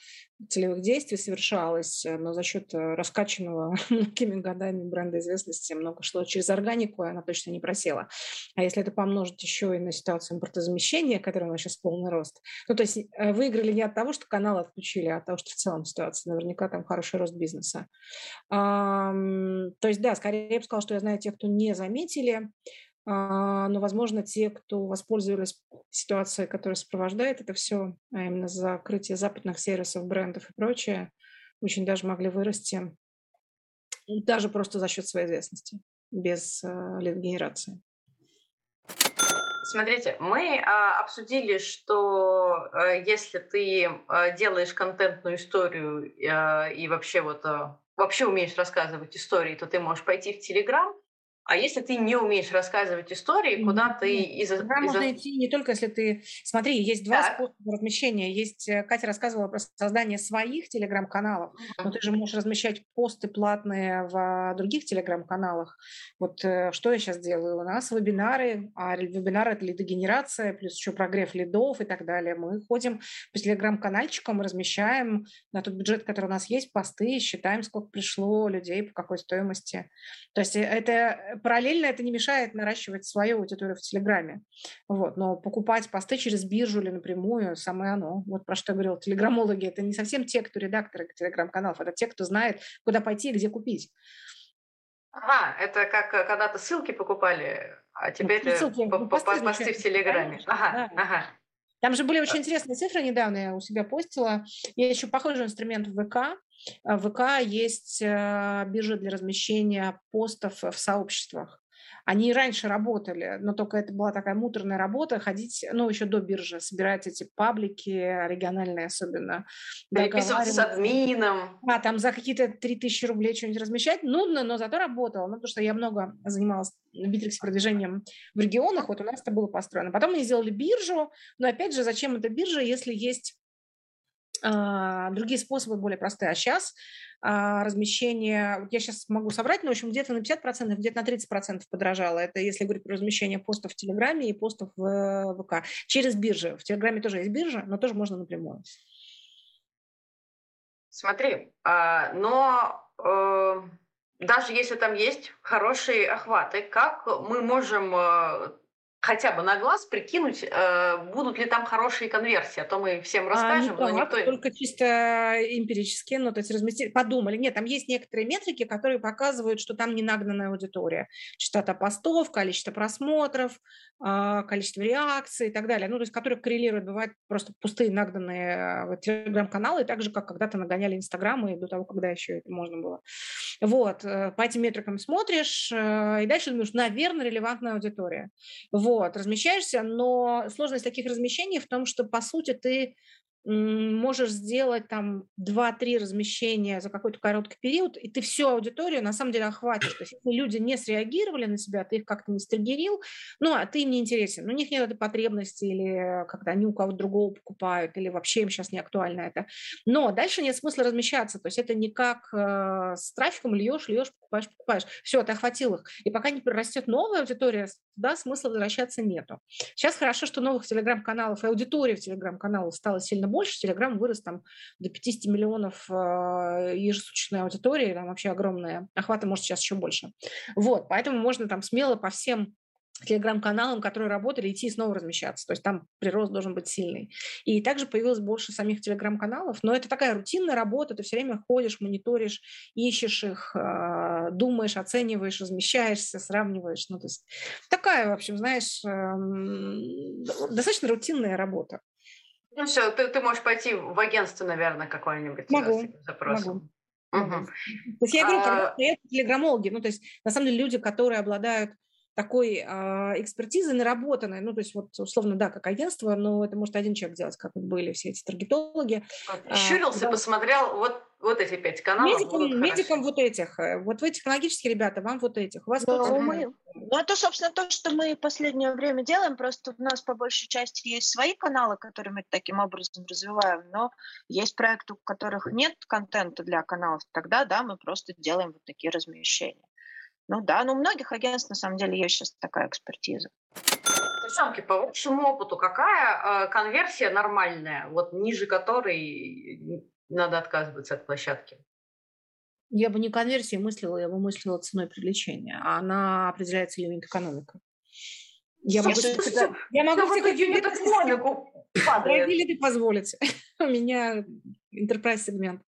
целевых действий совершалось, э, но за счет э, раскачанного [LAUGHS] многими годами бренда известности много шло через органику, и она точно не просела. А если это помножить еще и на ситуацию импортозамещения, которая у нас сейчас полный рост, ну, то есть э, выиграли не от того, что каналы отключили, а от того, что в целом ситуация, наверняка там хороший рост бизнеса. то есть, да, скорее я бы сказала, что я знаю тех, кто не заметили, а, но, возможно, те, кто воспользовались ситуацией, которая сопровождает это все, а именно закрытие западных сервисов, брендов и прочее, очень даже могли вырасти даже просто за счет своей известности, без э, лид-генерации. Смотрите, мы а, обсудили, что а, если ты а, делаешь контентную историю а, и вообще вот а, вообще умеешь рассказывать истории, то ты можешь пойти в Телеграм а если ты не умеешь рассказывать истории, куда ты из... Туда из... можно идти не только если ты... Смотри, есть два так. способа размещения. Есть, э, Катя рассказывала про создание своих телеграм-каналов, uh-huh. но ты же можешь размещать посты платные в других телеграм-каналах. Вот э, что я сейчас делаю? У нас вебинары, а вебинары – это лидогенерация, плюс еще прогрев лидов и так далее. Мы ходим по телеграм-канальчикам, размещаем на тот бюджет, который у нас есть, посты, считаем, сколько пришло людей, по какой стоимости. То есть э, это параллельно это не мешает наращивать свою аудиторию в Телеграме. Вот. Но покупать посты через биржу или напрямую – самое оно. Вот про что я говорила. Телеграммологи – это не совсем те, кто редакторы телеграм-каналов, это те, кто знает, куда пойти и где купить. Ага, это как э, когда-то ссылки покупали, а теперь ну, ссылки, по, посты, посты в Телеграме. Ага, да. ага. Там же были очень интересные цифры недавно, я у себя постила. Я еще похожий инструмент в ВК. В ВК есть э, биржа для размещения постов в сообществах. Они раньше работали, но только это была такая муторная работа, ходить, ну, еще до биржи, собирать эти паблики, региональные особенно. Переписываться с админом. А, там за какие-то 3000 рублей что-нибудь размещать. Нудно, но зато работало. Ну, потому что я много занималась в Битриксе продвижением в регионах, вот у нас это было построено. Потом они сделали биржу, но опять же, зачем эта биржа, если есть а, другие способы более простые. А сейчас а, размещение, вот я сейчас могу соврать, но, в общем, где-то на 50%, где-то на 30% подорожало. Это если говорить про размещение постов в Телеграме и постов в ВК. Через биржи. В Телеграме тоже есть биржа, но тоже можно напрямую. Смотри, а, но э, даже если там есть хорошие охваты, как мы можем э, хотя бы на глаз прикинуть, э, будут ли там хорошие конверсии, а то мы всем расскажем, а, ну, но никто... Только чисто эмпирически, ну, то есть разместили, подумали. Нет, там есть некоторые метрики, которые показывают, что там не нагнанная аудитория. Частота постов, количество просмотров, э, количество реакций и так далее. Ну, то есть которые коррелируют, бывают просто пустые нагнанные э, телеграм-каналы, так же, как когда-то нагоняли Инстаграм и до того, когда еще это можно было. Вот, э, по этим метрикам смотришь, э, и дальше думаешь, наверное, релевантная аудитория. Вот вот, размещаешься, но сложность таких размещений в том, что, по сути, ты можешь сделать там 2-3 размещения за какой-то короткий период, и ты всю аудиторию на самом деле охватишь. То есть если люди не среагировали на себя, ты их как-то не стригерил, ну, а ты им не интересен. У них нет этой потребности, или когда они у кого-то другого покупают, или вообще им сейчас не актуально это. Но дальше нет смысла размещаться. То есть это не как э, с трафиком льешь, льешь, покупаешь, покупаешь. Все, ты охватил их. И пока не прирастет новая аудитория, туда смысла возвращаться нету. Сейчас хорошо, что новых телеграм-каналов и аудитория в телеграм-каналах стала сильно больше, Телеграм вырос там до 50 миллионов э, ежесуточной аудитории, там вообще огромная, охвата может сейчас еще больше. Вот, поэтому можно там смело по всем телеграм-каналам, которые работали, идти и снова размещаться. То есть там прирост должен быть сильный. И также появилось больше самих телеграм-каналов, но это такая рутинная работа, ты все время ходишь, мониторишь, ищешь их, э, думаешь, оцениваешь, размещаешься, сравниваешь. Ну, то есть такая, в общем, знаешь, эм, достаточно рутинная работа. Ну все, ты, ты можешь пойти в агентство, наверное, какое-нибудь могу, с запросом. Могу. Угу. То есть я говорю, а... телеграммологи, ну то есть на самом деле люди, которые обладают такой э, экспертизы наработанной, ну, то есть вот условно, да, как агентство, но это может один человек делать, как вот были все эти таргетологи. Щурился, а, посмотрел, вот, вот эти пять каналов. Медикам, медикам вот этих, э, вот вы технологические ребята, вам вот этих. У вас ну, мы, ну, это, собственно, то, что мы в последнее время делаем, просто у нас по большей части есть свои каналы, которые мы таким образом развиваем, но есть проекты, у которых нет контента для каналов, тогда, да, мы просто делаем вот такие размещения. Ну да, но у многих агентств на самом деле есть сейчас такая экспертиза. Девчонки, по вашему опыту, какая э, конверсия нормальная, вот ниже которой надо отказываться от площадки? Я бы не конверсией мыслила, я бы мыслила ценой привлечения. А она определяется юнит-экономикой. Я могу, себе, я могу себе юнит-экономику Или ты позволите. [LAUGHS] У меня enterprise сегмент.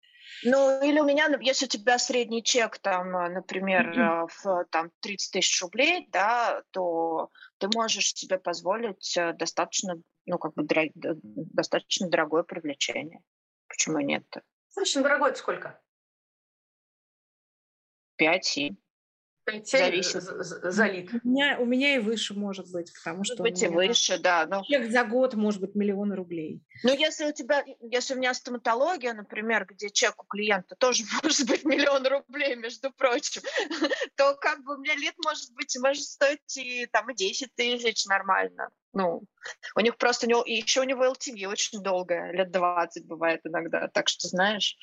Ну, или у меня, если у тебя средний чек, там, э, например, mm-hmm. в там, 30 тысяч рублей, да, то ты можешь себе позволить э, достаточно, ну, как бы, дорог, достаточно дорогое привлечение. Почему нет? Достаточно дорогое это сколько? 5-7. Зависит. Залит. У меня, у меня и выше может быть, потому что... Может быть и выше, да. Но... Чек за год может быть миллионы рублей. Ну, если у тебя, если у меня стоматология, например, где чек у клиента тоже [LAUGHS] может быть миллион рублей, между прочим, [LAUGHS] то как бы у меня лет может быть, может стоить и там и 10 тысяч нормально. Ну, у них просто, у него, и еще у него LTV очень долгое, лет 20 бывает иногда, так что знаешь.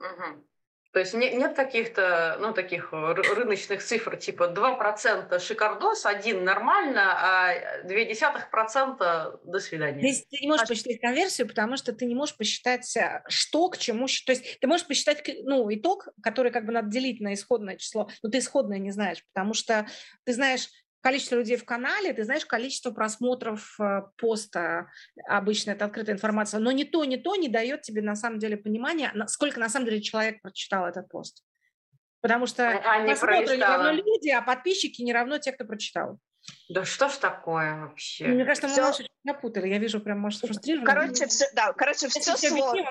Угу. То есть нет, нет каких-то, ну, таких рыночных цифр, типа 2% шикардос, один нормально, а 0,2% до свидания. Здесь ты не можешь посчитать конверсию, потому что ты не можешь посчитать, э, что к чему. То есть ты можешь посчитать, ну, итог, который как бы надо делить на исходное число, но ты исходное не знаешь, потому что ты знаешь, количество людей в канале, ты знаешь количество просмотров э, поста, обычно это открытая информация, но ни то, ни то не дает тебе на самом деле понимания, сколько на самом деле человек прочитал этот пост. Потому что а, просмотры не равно люди, а подписчики не равно те, кто прочитал. Да что ж такое вообще? Мне кажется, мы все... напутали. Я вижу прям, может, фрустрированно. Короче, все, да, короче, все, все сложно.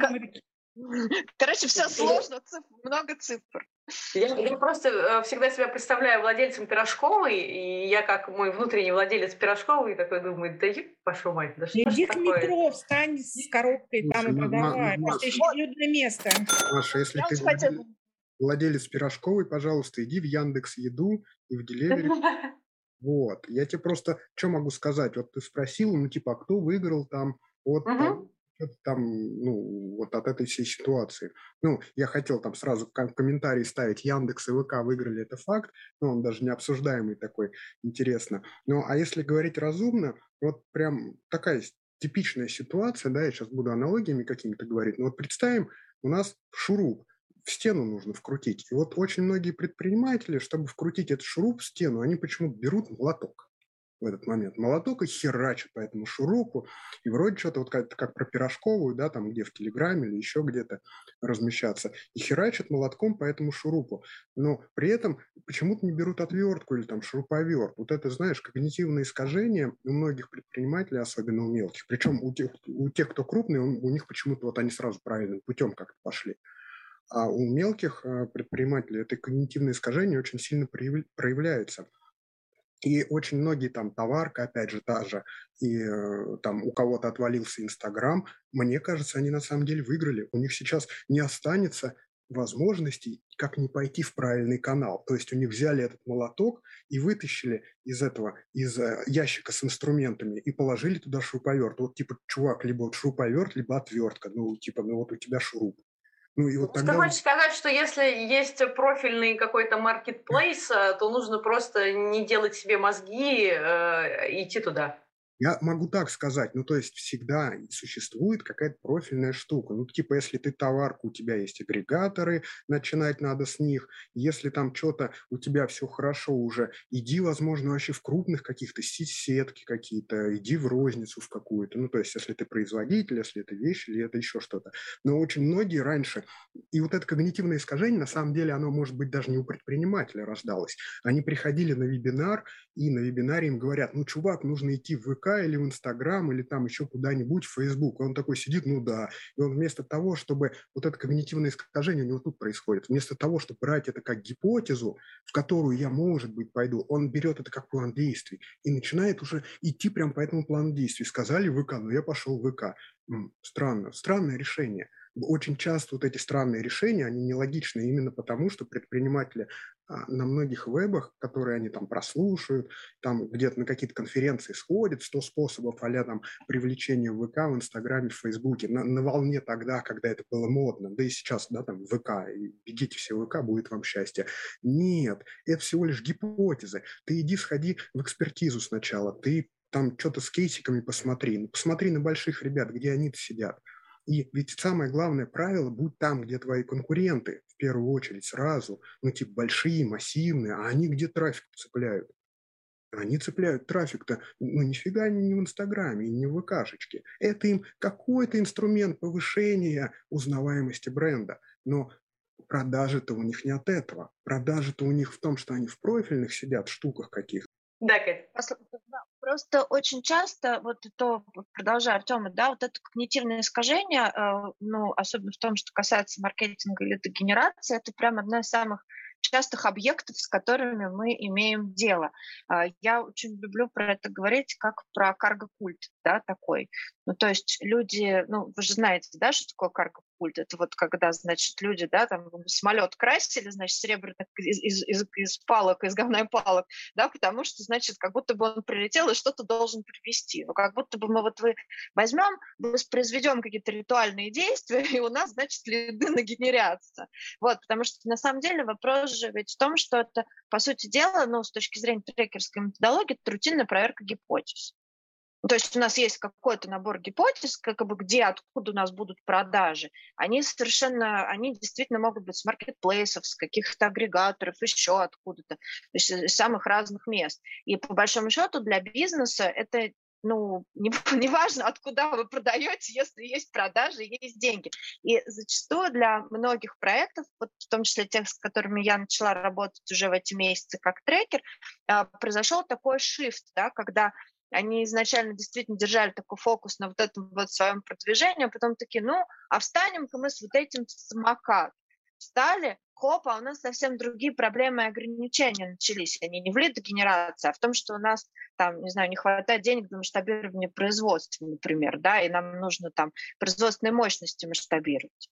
Короче, все сложно, много цифр. Я, я просто э, всегда себя представляю владельцем пирожковой, и я как мой внутренний владелец пирожковой такой думаю, да еб пошел мать, да что Иди ж к такое? метро, встань с коробкой там и Слушай, Ма- Ма- продавай. Маш, Просто ищи людное место. Маша, если Я ты владелец- владелец пирожковой, пожалуйста, иди в Яндекс Еду и в Деливери. [LAUGHS] Вот. Я тебе просто, что могу сказать? Вот ты спросил, ну, типа, а кто выиграл там от Мгм. там, там, ну, вот от этой всей ситуации. Ну, я хотел там сразу в ком- комментарии ставить Яндекс и ВК выиграли, это факт, но он даже не обсуждаемый такой, интересно. Ну, а если говорить разумно, вот прям такая типичная ситуация, да, я сейчас буду аналогиями какими-то говорить, но вот представим, у нас шуруп, в стену нужно вкрутить. И вот очень многие предприниматели, чтобы вкрутить этот шуруп в стену, они почему-то берут молоток в этот момент. Молоток и херачат по этому шурупу. И вроде что-то вот как, как про пирожковую, да, там где в Телеграме или еще где-то размещаться. И херачат молотком по этому шурупу. Но при этом почему-то не берут отвертку или там шуруповерт. Вот это, знаешь, когнитивное искажение у многих предпринимателей, особенно у мелких. Причем у тех, у тех кто крупный, он- у них почему-то вот они сразу правильным путем как-то пошли. А у мелких э, предпринимателей это когнитивное искажение очень сильно прояв- проявляется. И очень многие там товарка, опять же, та же, и э, там у кого-то отвалился Инстаграм, мне кажется, они на самом деле выиграли. У них сейчас не останется возможностей, как не пойти в правильный канал. То есть у них взяли этот молоток и вытащили из этого, из э, ящика с инструментами и положили туда шуруповерт. Вот типа, чувак, либо вот шуруповерт, либо отвертка. Ну, типа, ну вот у тебя шуруп. Ну и вот Ты тогда... хочешь сказать, что если есть профильный какой-то маркетплейс, э, то нужно просто не делать себе мозги, э, идти туда? Я могу так сказать, ну то есть всегда существует какая-то профильная штука. Ну типа если ты товарка, у тебя есть агрегаторы, начинать надо с них. Если там что-то у тебя все хорошо уже, иди, возможно, вообще в крупных каких-то сетки какие-то, иди в розницу в какую-то. Ну то есть если ты производитель, если это вещь или это еще что-то. Но очень многие раньше, и вот это когнитивное искажение, на самом деле, оно может быть даже не у предпринимателя рождалось. Они приходили на вебинар, и на вебинаре им говорят, ну, чувак, нужно идти в ВК или в Инстаграм, или там еще куда-нибудь, в Фейсбук. И он такой сидит, ну да. И он вместо того, чтобы вот это когнитивное искажение у него тут происходит, вместо того, чтобы брать это как гипотезу, в которую я, может быть, пойду, он берет это как план действий и начинает уже идти прям по этому плану действий. Сказали ВК, ну я пошел в ВК. М, Странно, странное решение. Очень часто вот эти странные решения, они нелогичны именно потому, что предприниматели а, на многих вебах, которые они там прослушают, там где-то на какие-то конференции сходят, 100 способов а там привлечения в ВК, в Инстаграме, в Фейсбуке, на, на волне тогда, когда это было модно, да и сейчас, да, там ВК, бегите все в ВК, будет вам счастье. Нет, это всего лишь гипотезы. Ты иди сходи в экспертизу сначала, ты там что-то с кейсиками посмотри, посмотри на больших ребят, где они-то сидят. И ведь самое главное правило – будь там, где твои конкуренты, в первую очередь, сразу, ну, типа, большие, массивные, а они где трафик цепляют? Они цепляют трафик-то, ну, нифига не в Инстаграме не в ВКшечке. Это им какой-то инструмент повышения узнаваемости бренда. Но продажи-то у них не от этого. Продажи-то у них в том, что они в профильных сидят, штуках каких-то. Да, Кать. Просто очень часто, вот то, продолжая Артема, да, вот это когнитивное искажение, э, ну, особенно в том, что касается маркетинга или генерации, это прям одна из самых частых объектов, с которыми мы имеем дело. А, Я очень люблю про это говорить как про карго-культ, да, такой. Ну, то есть люди, ну, вы же знаете, да, что такое карго-культ? Это вот когда, значит, люди, да, там самолет красили, значит, серебряных из, из, из, палок, из говна палок, да, потому что, значит, как будто бы он прилетел и что-то должен привести. Ну, как будто бы мы вот вы возьмем, воспроизведем какие-то ритуальные действия, и у нас, значит, лиды нагенерятся. Вот, потому что на самом деле вопрос же ведь в том, что это, по сути дела, ну, с точки зрения трекерской методологии, это рутинная проверка гипотез. То есть у нас есть какой-то набор гипотез, как бы где, откуда у нас будут продажи. Они совершенно, они действительно могут быть с маркетплейсов, с каких-то агрегаторов, еще откуда-то, то есть из самых разных мест. И по большому счету для бизнеса это ну, [LAUGHS] не, не важно, откуда вы продаете, если есть продажи, есть деньги. И зачастую для многих проектов, вот в том числе тех, с которыми я начала работать уже в эти месяцы как трекер, а, произошел такой shift, да, когда они изначально действительно держали такой фокус на вот этом вот своем продвижении, а потом такие, ну, а встанем-ка мы с вот этим самокат. Встали, хоп, а у нас совсем другие проблемы и ограничения начались. Они не в лидогенерации, а в том, что у нас там, не знаю, не хватает денег для масштабирования производства, например, да, и нам нужно там производственные мощности масштабировать.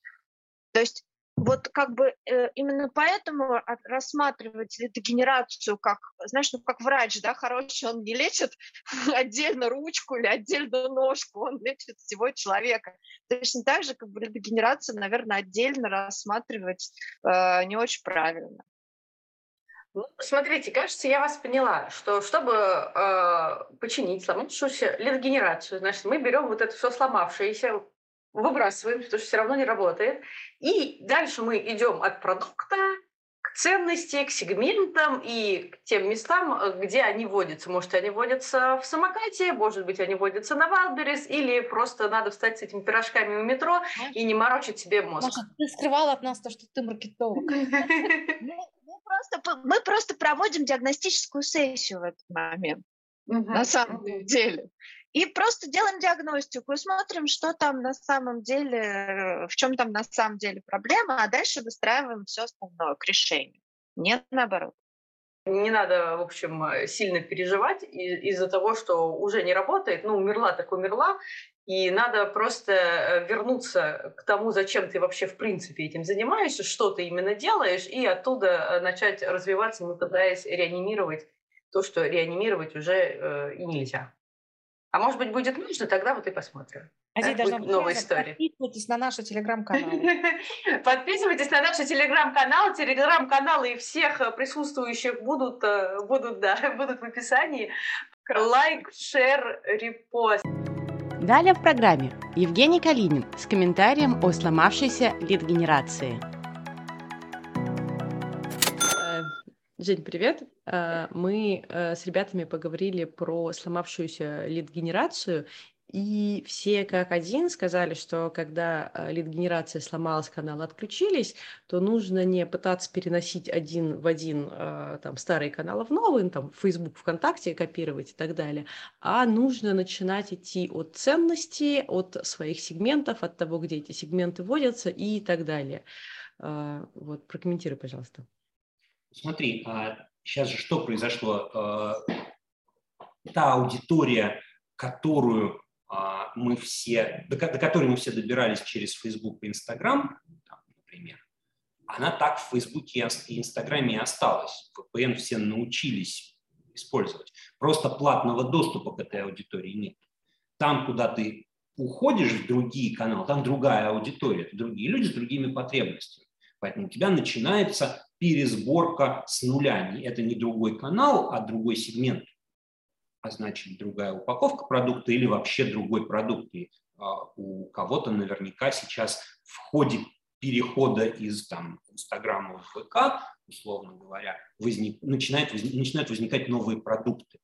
То есть вот как бы э, именно поэтому рассматривать дегенерацию как, знаешь, ну как врач, да, хороший, он не лечит [LAUGHS] отдельно ручку или отдельно ножку, он лечит всего человека. Точно так же, как бы дегенерацию, наверное, отдельно рассматривать э, не очень правильно. Ну, смотрите, кажется, я вас поняла, что чтобы э, починить сломавшуюся лидогенерацию, значит, мы берем вот это все сломавшееся, выбрасываем, потому что все равно не работает. И дальше мы идем от продукта к ценности, к сегментам и к тем местам, где они водятся. Может, они водятся в самокате, может быть, они водятся на Wildberries, или просто надо встать с этими пирожками в метро и не морочить себе мозг. Маша, ты скрывала от нас то, что ты маркетолог. [LAUGHS] Мы просто проводим диагностическую сессию в этот момент. На самом деле. И просто делаем диагностику и смотрим, что там на самом деле, в чем там на самом деле проблема, а дальше выстраиваем все остальное к решению. Нет, наоборот. Не надо, в общем, сильно переживать из-за того, что уже не работает. Ну, умерла так умерла. И надо просто э, вернуться к тому, зачем ты вообще в принципе этим занимаешься, что ты именно делаешь, и оттуда э, начать развиваться, не пытаясь реанимировать то, что реанимировать уже э, и нельзя. А может быть, будет нужно, тогда вот и посмотрим. А здесь должна быть новая история. Подписывайтесь на наш телеграм-канал. [LAUGHS] Подписывайтесь на наш телеграм-канал. Телеграм-каналы всех э, присутствующих будут, э, будут, да, [LAUGHS] будут в описании. Лайк, шер, репост. Далее в программе Евгений Калинин с комментарием о сломавшейся лид-генерации. Жень, привет. Э, мы э, с ребятами поговорили про сломавшуюся лид-генерацию, и все как один сказали, что когда э, лид-генерация сломалась, каналы отключились, то нужно не пытаться переносить один в один там, старые каналы в новые, ну, там, Facebook, ВКонтакте копировать и так далее, а нужно начинать идти от ценностей, от своих сегментов, от того, где эти сегменты вводятся и так далее. Вот, прокомментируй, пожалуйста. Смотри, а сейчас же что произошло? А, та аудитория, которую а, мы все, до, которой мы все добирались через Facebook и Instagram, например, она так в Facebook и Инстаграме и осталась. VPN все научились использовать. Просто платного доступа к этой аудитории нет. Там, куда ты уходишь в другие каналы, там другая аудитория, другие люди с другими потребностями. Поэтому у тебя начинается пересборка с нуля. Это не другой канал, а другой сегмент, а значит другая упаковка продукта или вообще другой продукт. И а, у кого-то наверняка сейчас в ходе перехода из там, Инстаграма в ВК, условно говоря, возник, начинает, возник, начинают возникать новые продукты.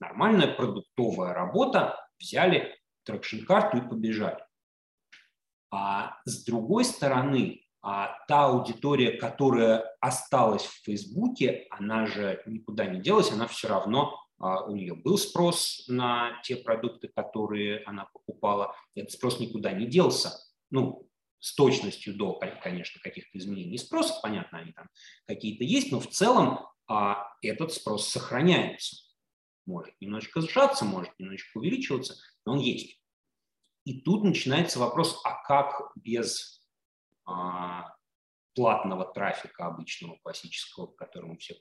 Нормальная продуктовая работа, взяли трекшн-карту и побежали. А с другой стороны, а та аудитория, которая осталась в Фейсбуке, она же никуда не делась, она все равно, а, у нее был спрос на те продукты, которые она покупала, этот спрос никуда не делся. Ну, с точностью до, конечно, каких-то изменений спроса, понятно, они там какие-то есть, но в целом а, этот спрос сохраняется. Может немножечко сжаться, может немножечко увеличиваться, но он есть. И тут начинается вопрос, а как без платного трафика обычного, классического, которому все,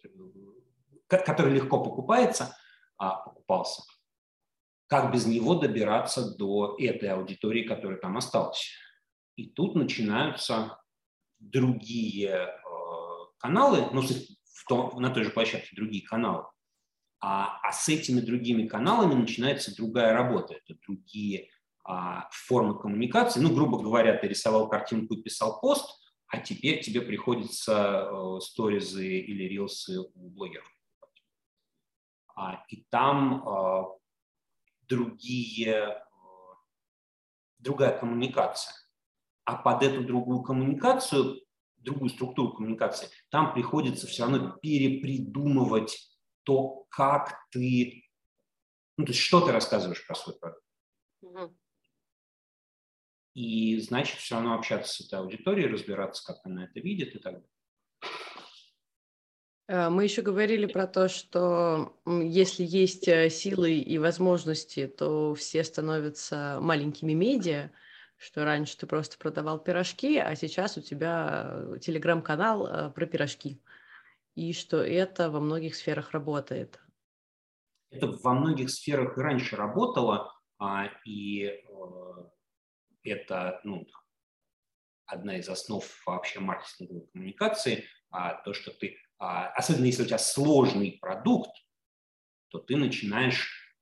который легко покупается, а, покупался. Как без него добираться до этой аудитории, которая там осталась? И тут начинаются другие э, каналы, ну, в том, на той же площадке другие каналы. А, а с этими другими каналами начинается другая работа. Это другие а, формы коммуникации. Ну, грубо говоря, ты рисовал картинку и писал пост, а теперь тебе приходится э, сторизы или рилсы у блогеров. А, и там э, другие, э, другая коммуникация. А под эту другую коммуникацию, другую структуру коммуникации, там приходится все равно перепридумывать то, как ты Ну, то есть что ты рассказываешь про свой продукт. Угу. И значит, все равно общаться с этой аудиторией, разбираться, как она это видит и так далее. Э, мы еще говорили про то, что если есть э, силы и возможности, то все становятся маленькими медиа, что раньше ты просто продавал пирожки, а сейчас у тебя э, телеграм-канал про пирожки, и что это во многих сферах работает. Это во многих сферах и раньше работало, а, и это ну, одна из основ вообще маркетинговой коммуникации, а, то, что ты а, особенно если у тебя сложный продукт, то ты начинаешь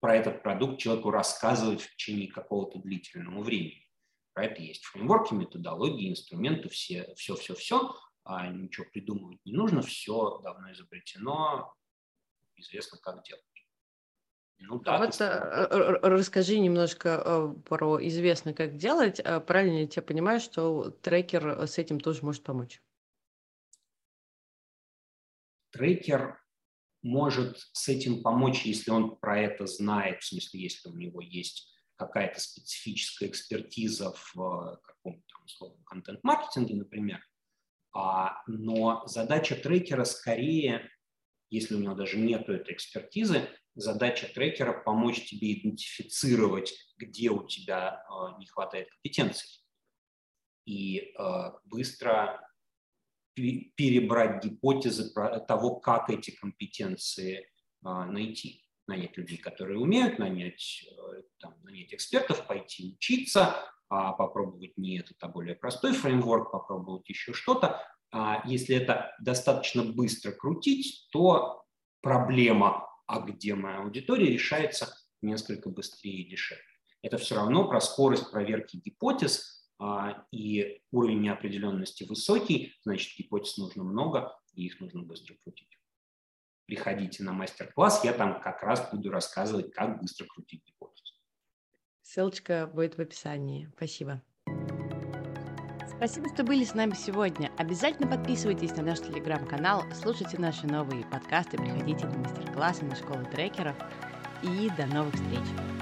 про этот продукт человеку рассказывать в течение какого-то длительного времени. Про это есть фреймворки, методологии, инструменты, все, все, все, все. А ничего придумывать не нужно, все давно изобретено, известно, как делать. Ну, да, вот ты... Э, расскажи немножко э, про известно, как делать. А правильно я тебя понимаю, что трекер с этим тоже может помочь? трекер может с этим помочь, если он про это знает, в смысле, если у него есть какая-то специфическая экспертиза в э, каком-то условном контент-маркетинге, например. А, но задача трекера скорее, если у него даже нет этой экспертизы, задача трекера помочь тебе идентифицировать, где у тебя э, не хватает компетенций. И э, быстро перебрать гипотезы того, как эти компетенции а, найти. Нанять людей, которые умеют, нанять, э, там, нанять экспертов, пойти учиться, а, попробовать не этот, а более простой фреймворк, попробовать еще что-то. А если это достаточно быстро крутить, то проблема, а где моя аудитория, решается несколько быстрее и дешевле. Это все равно про скорость проверки гипотез, а, и уровень неопределенности высокий, значит, гипотез нужно много, и их нужно быстро крутить. Приходите на мастер-класс, я там как раз буду рассказывать, как быстро крутить гипотезы. Ссылочка будет в описании. Спасибо. Спасибо, что были с нами сегодня. Обязательно подписывайтесь на наш телеграм-канал, слушайте наши новые подкасты, приходите на мастер-классы на школу трекеров. И до новых встреч!